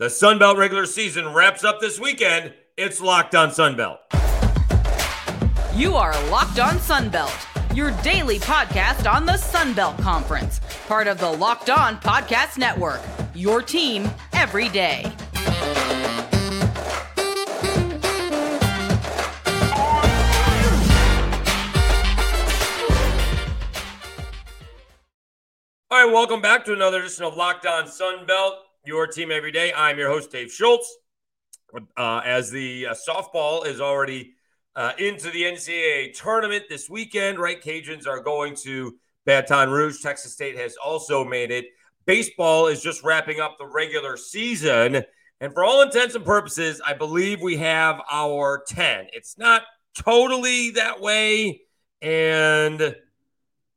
The Sun Belt regular season wraps up this weekend. It's Locked On Sun Belt. You are Locked On Sun Belt, your daily podcast on the Sun Belt Conference, part of the Locked On Podcast Network. Your team every day. All right, welcome back to another edition of Locked On Sun Belt, your team every day. I'm your host, Dave Schultz. Uh, as the uh, softball is already uh, into the NCAA tournament this weekend, right? Cajuns are going to Baton Rouge. Texas State has also made it. Baseball is just wrapping up the regular season. And for all intents and purposes, I believe we have our 10. It's not totally that way. And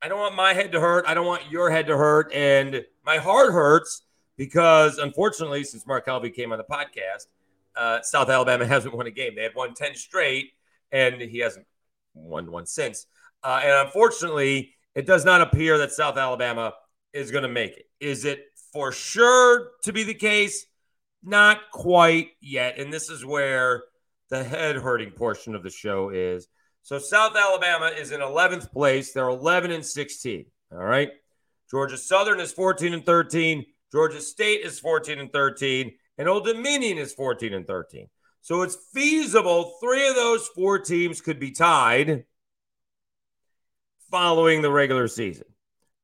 I don't want my head to hurt. I don't want your head to hurt. And my heart hurts because, unfortunately, since Mark Helvey came on the podcast, uh, South Alabama hasn't won a game. They had won 10 straight, and he hasn't won one since. Uh, and unfortunately, it does not appear that South Alabama is going to make it. Is it for sure to be the case? Not quite yet. And this is where the head hurting portion of the show is. So South Alabama is in 11th place. They're 11 and 16. All right. Georgia Southern is 14 and 13. Georgia State is 14 and 13. And Old Dominion is 14 and 13. So it's feasible three of those four teams could be tied following the regular season.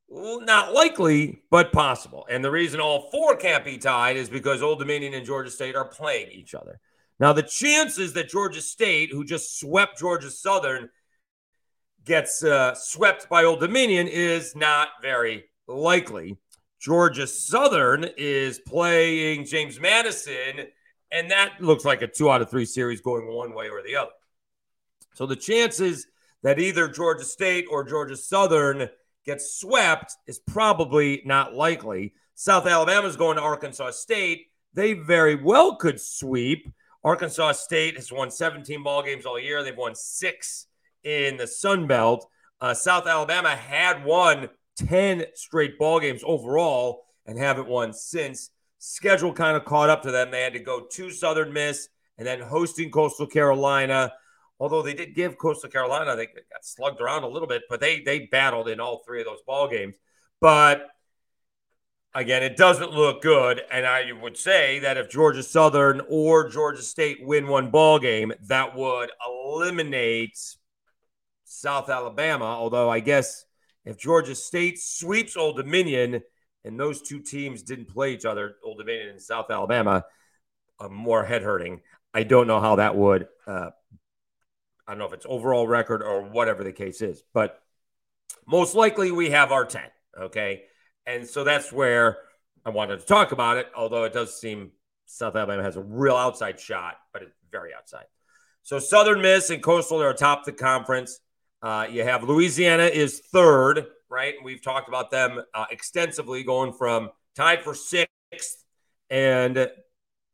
Not likely, but possible. And the reason all four can't be tied is because Old Dominion and Georgia State are playing each other. Now, the chances that Georgia State, who just swept Georgia Southern, gets uh, swept by Old Dominion is not very likely. Georgia Southern is playing James Madison, and that looks like a two out of three series going one way or the other. So the chances that either Georgia State or Georgia Southern gets swept is probably not likely. South Alabama is going to Arkansas State. They very well could sweep. Arkansas State has won 17 ball games all year. They've won six in the Sun Belt. Uh, South Alabama had won 10 straight ball games overall and haven't won since. Schedule kind of caught up to them. They had to go to Southern Miss and then hosting Coastal Carolina. Although they did give Coastal Carolina, they got slugged around a little bit, but they they battled in all three of those ball games. But again, it doesn't look good. And I would say that if Georgia Southern or Georgia State win one ball game, that would eliminate South Alabama. Although I guess if Georgia State sweeps Old Dominion and those two teams didn't play each other, Old Dominion and South Alabama, more head hurting. I don't know how that would. Uh, I don't know if it's overall record or whatever the case is, but most likely we have our 10. Okay. And so that's where I wanted to talk about it, although it does seem South Alabama has a real outside shot, but it's very outside. So Southern Miss and Coastal are atop the conference. Uh, you have Louisiana is third, right? We've talked about them uh, extensively, going from tied for sixth and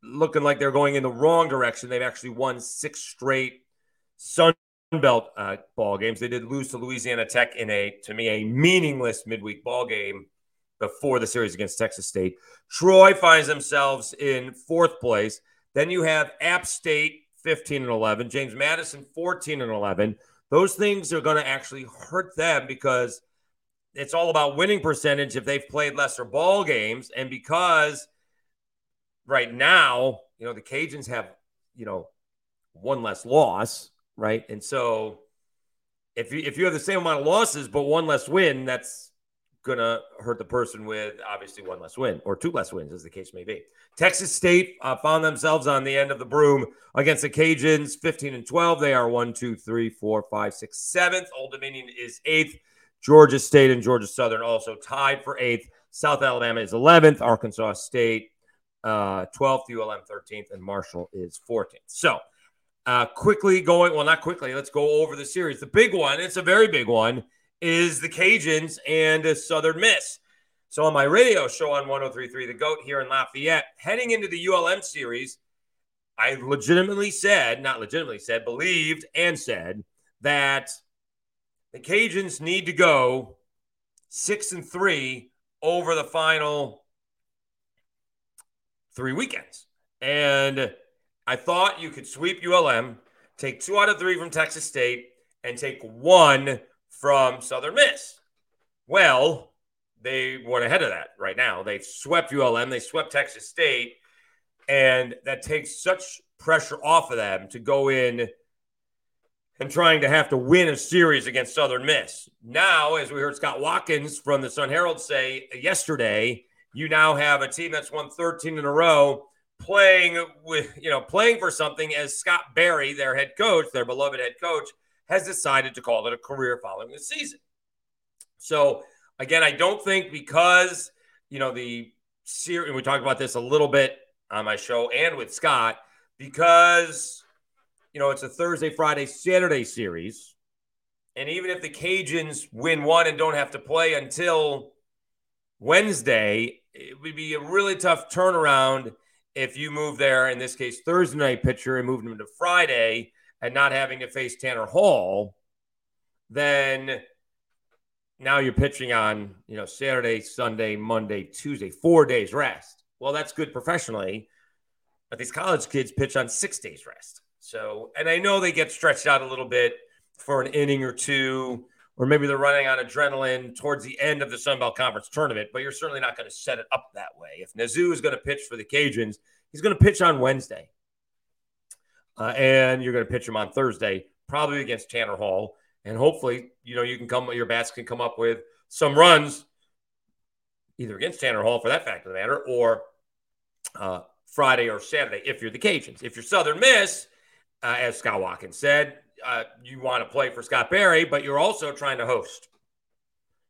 looking like they're going in the wrong direction. They've actually won six straight Sun Belt uh, ball games. They did lose to Louisiana Tech in a, to me, a meaningless midweek ball game before the series against Texas State. Troy finds themselves in fourth place. Then you have App State 15 and 11, James Madison 14 and 11. Those things are going to actually hurt them because it's all about winning percentage if they've played lesser ball games and because right now, you know, the Cajuns have, you know, one less loss, right? And so if you if you have the same amount of losses but one less win, that's to hurt the person with obviously one less win or two less wins, as the case may be. Texas State uh, found themselves on the end of the broom against the Cajuns, 15 and 12. They are one, two, three, four, five, six, seventh. Old Dominion is eighth. Georgia State and Georgia Southern also tied for eighth. South Alabama is 11th. Arkansas State, uh, 12th. ULM 13th. And Marshall is 14th. So, uh, quickly going, well, not quickly, let's go over the series. The big one, it's a very big one, is the Cajuns and Southern Miss. So on my radio show on 1033 The GOAT here in Lafayette, heading into the ULM series, I legitimately said, not legitimately said, believed and said that the Cajuns need to go six and three over the final three weekends. And I thought you could sweep ULM, take two out of three from Texas State, and take one from Southern Miss. Well, they went ahead of that right now. They've swept ULM, they swept Texas State, and that takes such pressure off of them to go in and trying to have to win a series against Southern Miss. Now, as we heard Scott Watkins from the Sun Herald say yesterday, you now have a team that's won 13 in a row playing with, you know, playing for something as Scott Berry, their head coach, their beloved head coach, has decided to call it a career following the season. So, again, I don't think because, you know, the series, we talked about this a little bit on my show and with Scott, because, you know, it's a Thursday, Friday, Saturday series. And even if the Cajuns win one and don't have to play until Wednesday, it would be a really tough turnaround if you move there, in this case, Thursday night pitcher and move them to Friday and not having to face Tanner Hall, then now you're pitching on, you know, Saturday, Sunday, Monday, Tuesday, four days rest. Well, that's good professionally, but these college kids pitch on six days rest. So, and I know they get stretched out a little bit for an inning or two, or maybe they're running on adrenaline towards the end of the Sun Belt Conference tournament, but you're certainly not going to set it up that way. If Mizzou is going to pitch for the Cajuns, he's going to pitch on Wednesday. Uh, and you're going to pitch him on Thursday, probably against Tanner Hall. And hopefully, you know, you can come, your bats can come up with some runs either against Tanner Hall for that fact of the matter, or uh, Friday or Saturday if you're the Cajuns. If you're Southern Miss, uh, as Scott Watkins said, uh, you want to play for Scott Berry, but you're also trying to host.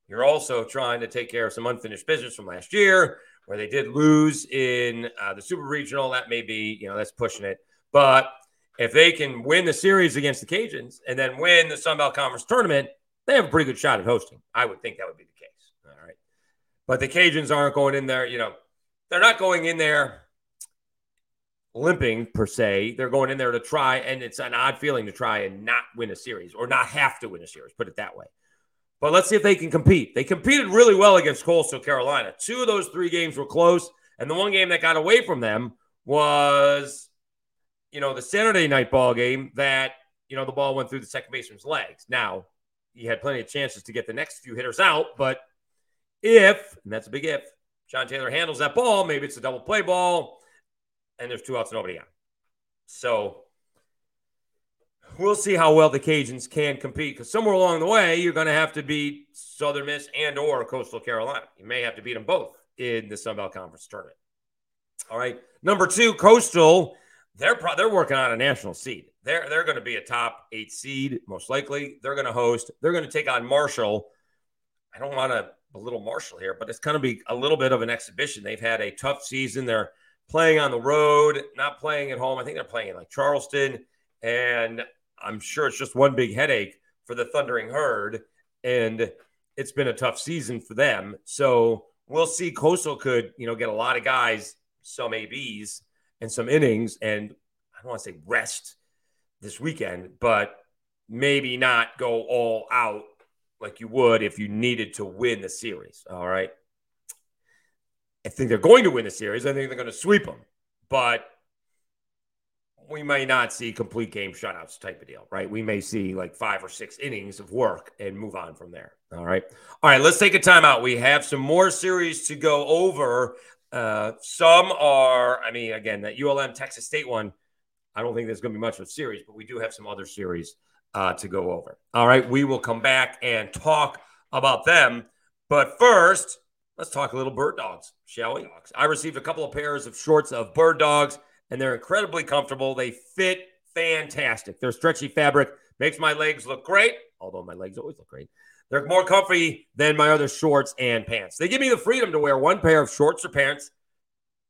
You're also trying to take care of some unfinished business from last year where they did lose in uh, the Super Regional. That may be, you know, that's pushing it. But if they can win the series against the Cajuns and then win the Sun Belt Conference tournament, they have a pretty good shot at hosting. I would think that would be the case. All right. But the Cajuns aren't going in there, you know, they're not going in there limping per se. They're going in there to try, and it's an odd feeling to try and not win a series or not have to win a series, put it that way. But let's see if they can compete. They competed really well against Coastal Carolina. Two of those three games were close, and the one game that got away from them was you know, the Saturday night ball game that, you know, the ball went through the second baseman's legs. Now, he had plenty of chances to get the next few hitters out, but if, and that's a big if, John Taylor handles that ball, maybe it's a double play ball, and there's two outs, and nobody out. So we'll see how well the Cajuns can compete because somewhere along the way, you're going to have to beat Southern Miss and or Coastal Carolina. You may have to beat them both in the Sun Belt Conference tournament. All right. Number two, Coastal they're pro- they're working on a national seed. They're they're going to be a top eight seed most likely. They're going to host. They're going to take on Marshall. I don't want to belittle Marshall here, but it's going to be a little bit of an exhibition. They've had a tough season. They're playing on the road, not playing at home. I think they're playing in like Charleston, and I'm sure it's just one big headache for the Thundering Herd. And it's been a tough season for them. So we'll see. Coastal could you know get a lot of guys, some ABs and some innings and I don't want to say rest this weekend, but maybe not go all out like you would if you needed to win the series. All right. I think they're going to win the series. I think they're going to sweep them, but we may not see complete game shutouts type of deal, right? We may see like five or six innings of work and move on from there. All right. All right. Let's take a timeout. We have some more series to go over. Uh, some are, I mean, again, that ULM Texas State one, I don't think there's going to be much of a series, but we do have some other series uh, to go over. All right, we will come back and talk about them. But first, let's talk a little bird dogs, shall we? I received a couple of pairs of shorts of bird dogs, and they're incredibly comfortable. They fit fantastic. Their stretchy fabric makes my legs look great, although my legs always look great. They're more comfy than my other shorts and pants. They give me the freedom to wear one pair of shorts or pants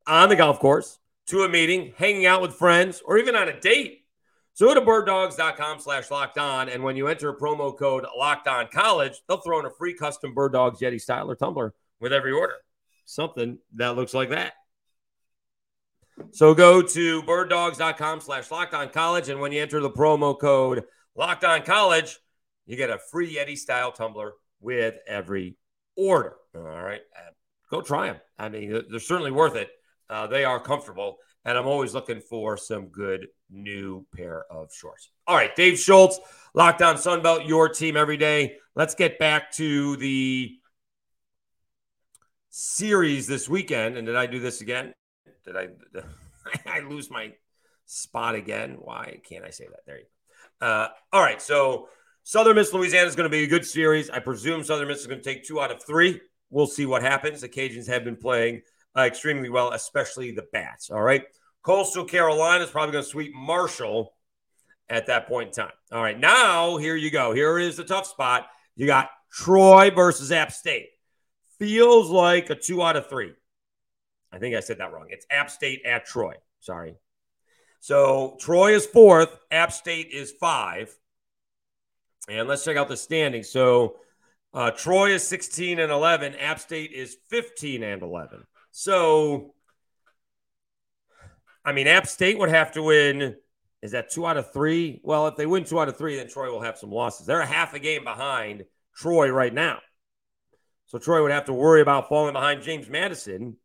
on the golf course, to a meeting, hanging out with friends, or even on a date. So go to birddogs.com slash locked on. And when you enter a promo code locked on college, they'll throw in a free custom Bird Dogs Yeti style or tumbler with every order. Something that looks like that. So go to birddogs.com slash locked on college. And when you enter the promo code locked on college, you get a free Yeti style tumbler with every order. All right. Uh, go try them. I mean, they're certainly worth it Uh, they are comfortable, and I'm always looking for some good new pair of shorts. All right, Dave Schultz, Locked On Sun Belt, your team every day. Let's get back to the series this weekend. And did I do this again? Did I? I lose my spot again? Why can't I say that? There you go. Uh, all right, so Southern Miss Louisiana is going to be a good series. I presume Southern Miss is going to take two out of three. We'll see what happens. The Cajuns have been playing uh, extremely well, especially the bats. All right. Coastal Carolina is probably going to sweep Marshall at that point in time. All right. Now, here you go. Here is the tough spot. You got Troy versus App State. Feels like a two out of three. I think I said that wrong. It's App State at Troy. Sorry. So Troy is fourth, App State is five. And let's check out the standings. So uh, Troy is 16 and 11, App State is 15 and 11. So, I mean, App State would have to win. Is that two out of three? Well, if they win two out of three, then Troy will have some losses. They're a half a game behind Troy right now. So Troy would have to worry about falling behind James Madison.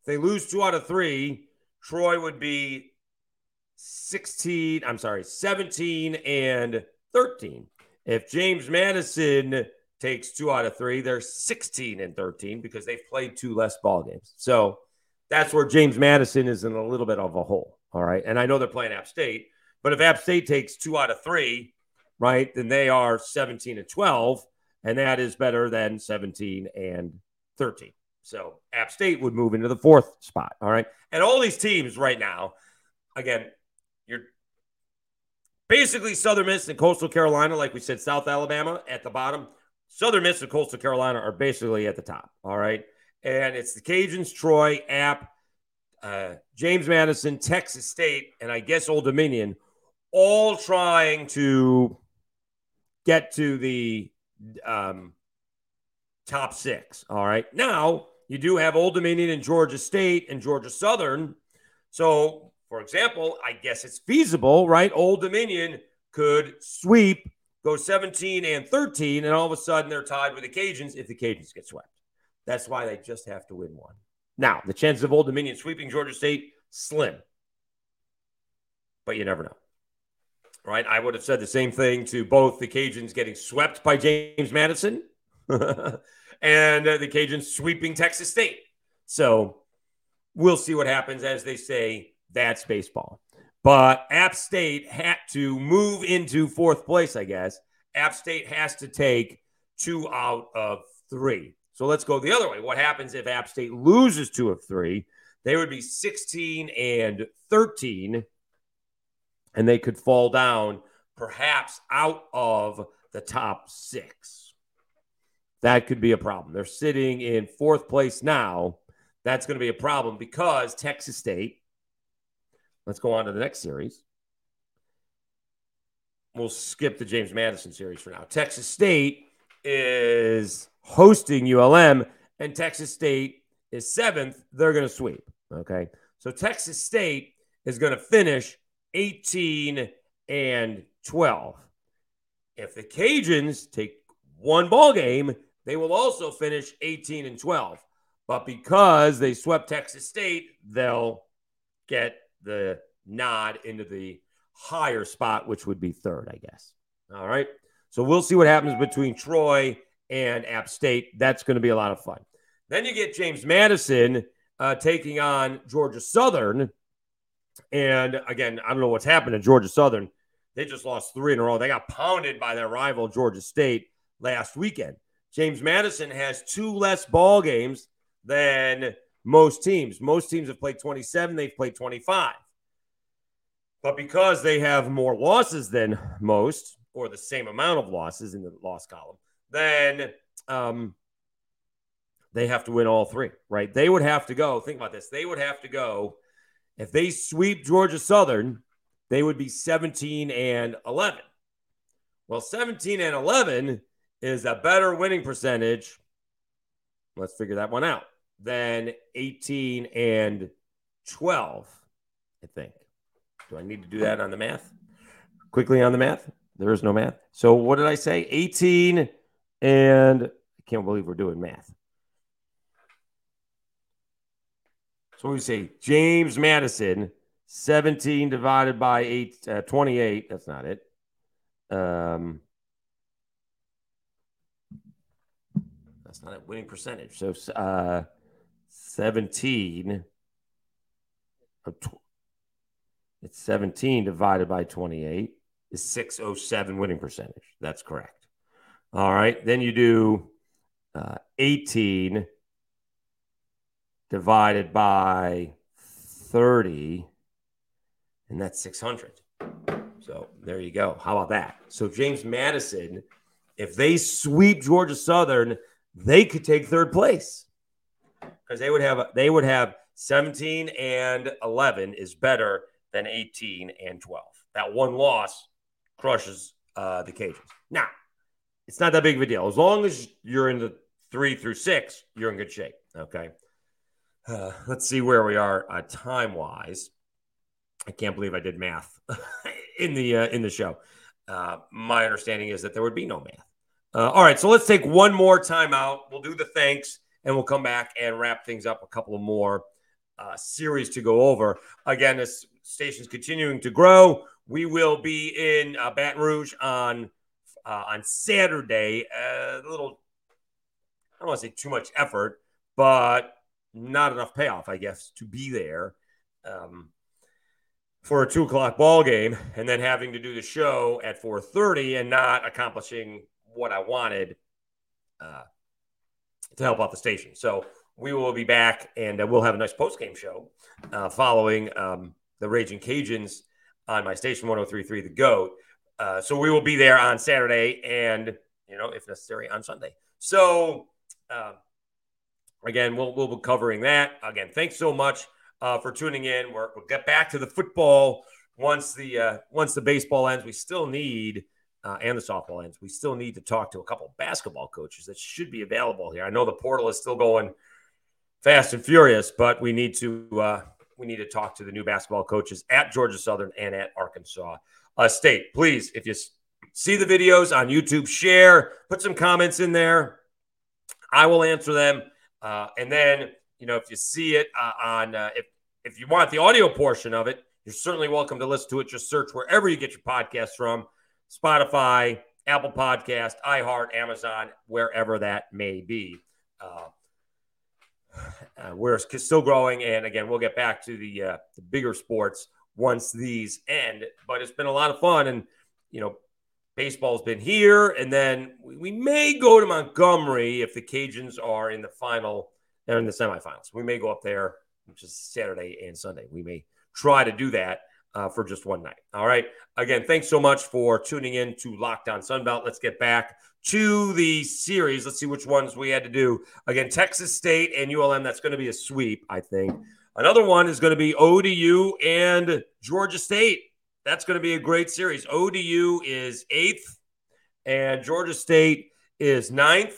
If they lose two out of three, Troy would be 16, I'm sorry, 17 and 13. If James Madison takes two out of three. They're 16 and 13 because they've played two less ball games. So that's where James Madison is in a little bit of a hole. All right. And I know they're playing App State, but if App State takes two out of three, right, then they are 17 and 12. And that is better than 17 and 13. So App State would move into the fourth spot. All right. And all these teams right now, again, you're basically Southern Miss and Coastal Carolina, like we said, South Alabama at the bottom. Southern Miss and Coastal Carolina are basically at the top. All right. And it's the Cajuns, Troy, App, uh, James Madison, Texas State, and I guess Old Dominion, all trying to get to the um, top six. All right. Now, you do have Old Dominion and Georgia State and Georgia Southern. So, for example, I guess it's feasible, right? Old Dominion could sweep go 17 and 13, and all of a sudden they're tied with the Cajuns if the Cajuns get swept. That's why they just have to win one. Now, the chances of Old Dominion sweeping Georgia State, slim. But you never know. Right? I would have said the same thing to both the Cajuns getting swept by James Madison and uh, the Cajuns sweeping Texas State. So we'll see what happens. As they say, that's baseball. But App State had to move into fourth place, I guess. App State has to take two out of three. So let's go the other way. What happens if App State loses two of three? They would be 16 and 13, and they could fall down perhaps out of the top six. That could be a problem. They're sitting in fourth place now. That's going to be a problem because Texas State Let's go on to the next series. We'll skip the James Madison series for now. Texas State is hosting ULM, and Texas State is seventh. They're going to sweep. Okay. So Texas State is going to finish 18 and 12. If the Cajuns take one ball game, they will also finish 18 and 12. But because they swept Texas State, they'll get the nod into the higher spot, which would be third, I guess. All right. So we'll see what happens between Troy and App State. That's going to be a lot of fun. Then you get James Madison uh, taking on Georgia Southern. And again, I don't know what's happened to Georgia Southern. They just lost three in a row. They got pounded by their rival, Georgia State, last weekend. James Madison has two less ball games than most teams. Most teams have played 27, they've played 25. But because they have more losses than most, or the same amount of losses in the loss column, then um, they have to win all three, right? They would have to go, think about this, they would have to go, if they sweep Georgia Southern, they would be 17 and 11. Well, 17 and 11 is a better winning percentage. Let's figure that one out than 18 and 12, I think. Do I need to do that on the math? Quickly on the math? There is no math. So what did I say? 18 and I can't believe we're doing math. So we say James Madison, 17 divided by 8, uh, 28. That's not it. Um, that's not a winning percentage. So uh, 17. It's 17 divided by 28 is 607 winning percentage. That's correct. All right. Then you do uh, 18 divided by 30, and that's 600. So there you go. How about that? So James Madison, if they sweep Georgia Southern, they could take third place because they would have they would have 17 and 11 is better than 18 and 12. That one loss crushes uh, the Cajuns. Now, it's not that big of a deal. As long as you're in the three through six, you're in good shape. Okay. Uh, let's see where we are uh, time wise. I can't believe I did math in the uh, in the show. Uh, my understanding is that there would be no math. Uh, all right, so let's take one more timeout. We'll do the thanks, and we'll come back and wrap things up. A couple of more uh, series to go over. Again, this station's continuing to grow. We will be in Baton Rouge on on Saturday. A little, I don't want to say too much effort, but not enough payoff, I guess, to be there um, for a two o'clock ball game, and then having to do the show at four thirty and not accomplishing what I wanted uh, to help out the station. So we will be back, and uh, we'll have a nice post game show uh, following um, the Raging Cajuns on my station 1033 The Goat. Uh, so we will be there on Saturday, and you know, if necessary, on Sunday. So. Uh, again, we'll, we'll be covering that. Again, thanks so much uh, for tuning in. we will get back to the football once the uh, once the baseball ends. We still need uh, and the softball ends. We still need to talk to a couple basketball coaches that should be available here. I know the portal is still going fast and furious, but we need to uh, we need to talk to the new basketball coaches at Georgia Southern and at Arkansas uh, State. Please, if you see the videos on YouTube, share, put some comments in there. I will answer them. Uh, and then, you know, if you see it uh, on, uh, if if you want the audio portion of it, you're certainly welcome to listen to it. Just search wherever you get your podcast from Spotify, Apple Podcast, iHeart, Amazon, wherever that may be. Uh, uh, we're still growing, and again, we'll get back to the, uh, the bigger sports once these end. But it's been a lot of fun, and you know, baseball's been here, and then we, we, may go to Montgomery if the Cajuns are in the final, they're in the semifinals. We may go up there, which is Saturday and Sunday. We may try to do that uh, for just one night. All right. Again, thanks so much for tuning in to Locked On Sun Belt. Let's get back to the series. Let's see which ones we had to do. Again, Texas State and ULM. That's going to be a sweep, I think. Another one is going to be ODU and Georgia State. That's going to be a great series. ODU is eighth, and Georgia State is ninth.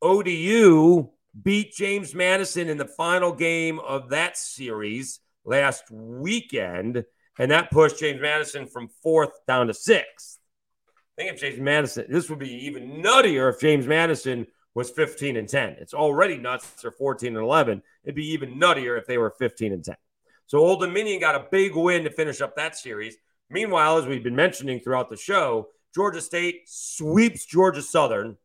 ODU beat James Madison in the final game of that series last weekend, and that pushed James Madison from fourth down to sixth. I think if James Madison, this would be even nuttier if James Madison was 15 and 10. It's already nuts. They're 14 and 11. It'd be even nuttier if they were 15 and 10. So Old Dominion got a big win to finish up that series. Meanwhile, as we've been mentioning throughout the show, Georgia State sweeps Georgia Southern.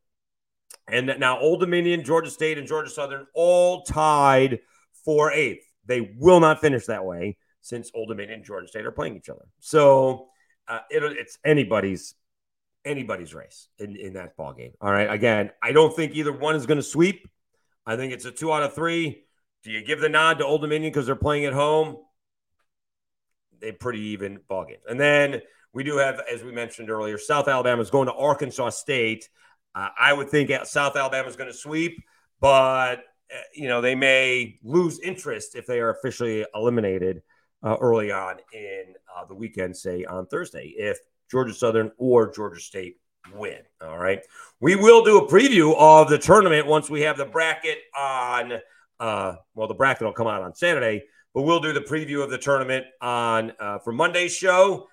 And now Old Dominion, Georgia State, and Georgia Southern all tied for eighth. They will not finish that way since Old Dominion and Georgia State are playing each other. So uh, it, it's anybody's anybody's race in, in that ball game. All right. Again, I don't think either one is going to sweep. I think it's a two out of three. Do you give the nod to Old Dominion because they're playing at home? they pretty even ball games. And then we do have, as we mentioned earlier, South Alabama is going to Arkansas State. Uh, I would think South Alabama is going to sweep, but uh, you know they may lose interest if they are officially eliminated uh, early on in uh, the weekend, say on Thursday, if Georgia Southern or Georgia State win. All right, we will do a preview of the tournament once we have the bracket on. Uh, well, the bracket will come out on Saturday but we'll do the preview of the tournament on uh, for Monday's show.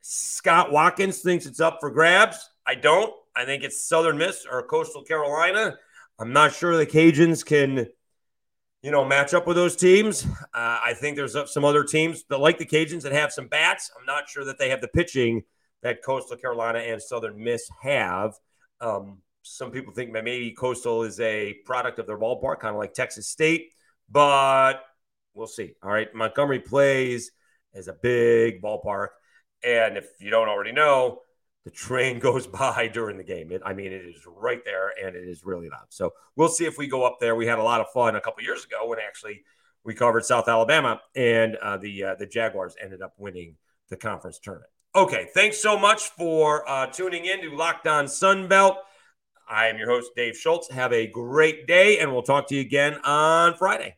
Scott Watkins thinks it's up for grabs. I don't. I think it's Southern Miss or Coastal Carolina. I'm not sure the Cajuns can you know, match up with those teams. Uh, I think there's some other teams that like the Cajuns that have some bats. I'm not sure that they have the pitching that Coastal Carolina and Southern Miss have. Um, some people think that maybe Coastal is a product of their ballpark, kind of like Texas State, but we'll see. All right. Montgomery plays as a big ballpark. And if you don't already know, the train goes by during the game. It, I mean, it is right there and it is really loud. So we'll see if we go up there. We had a lot of fun a couple years ago when actually we covered South Alabama and uh, the uh, the Jaguars ended up winning the conference tournament. Okay, thanks so much for uh, tuning in to Locked On Sunbelt. I am your host, Dave Schultz. Have a great day, and we'll talk to you again on Friday.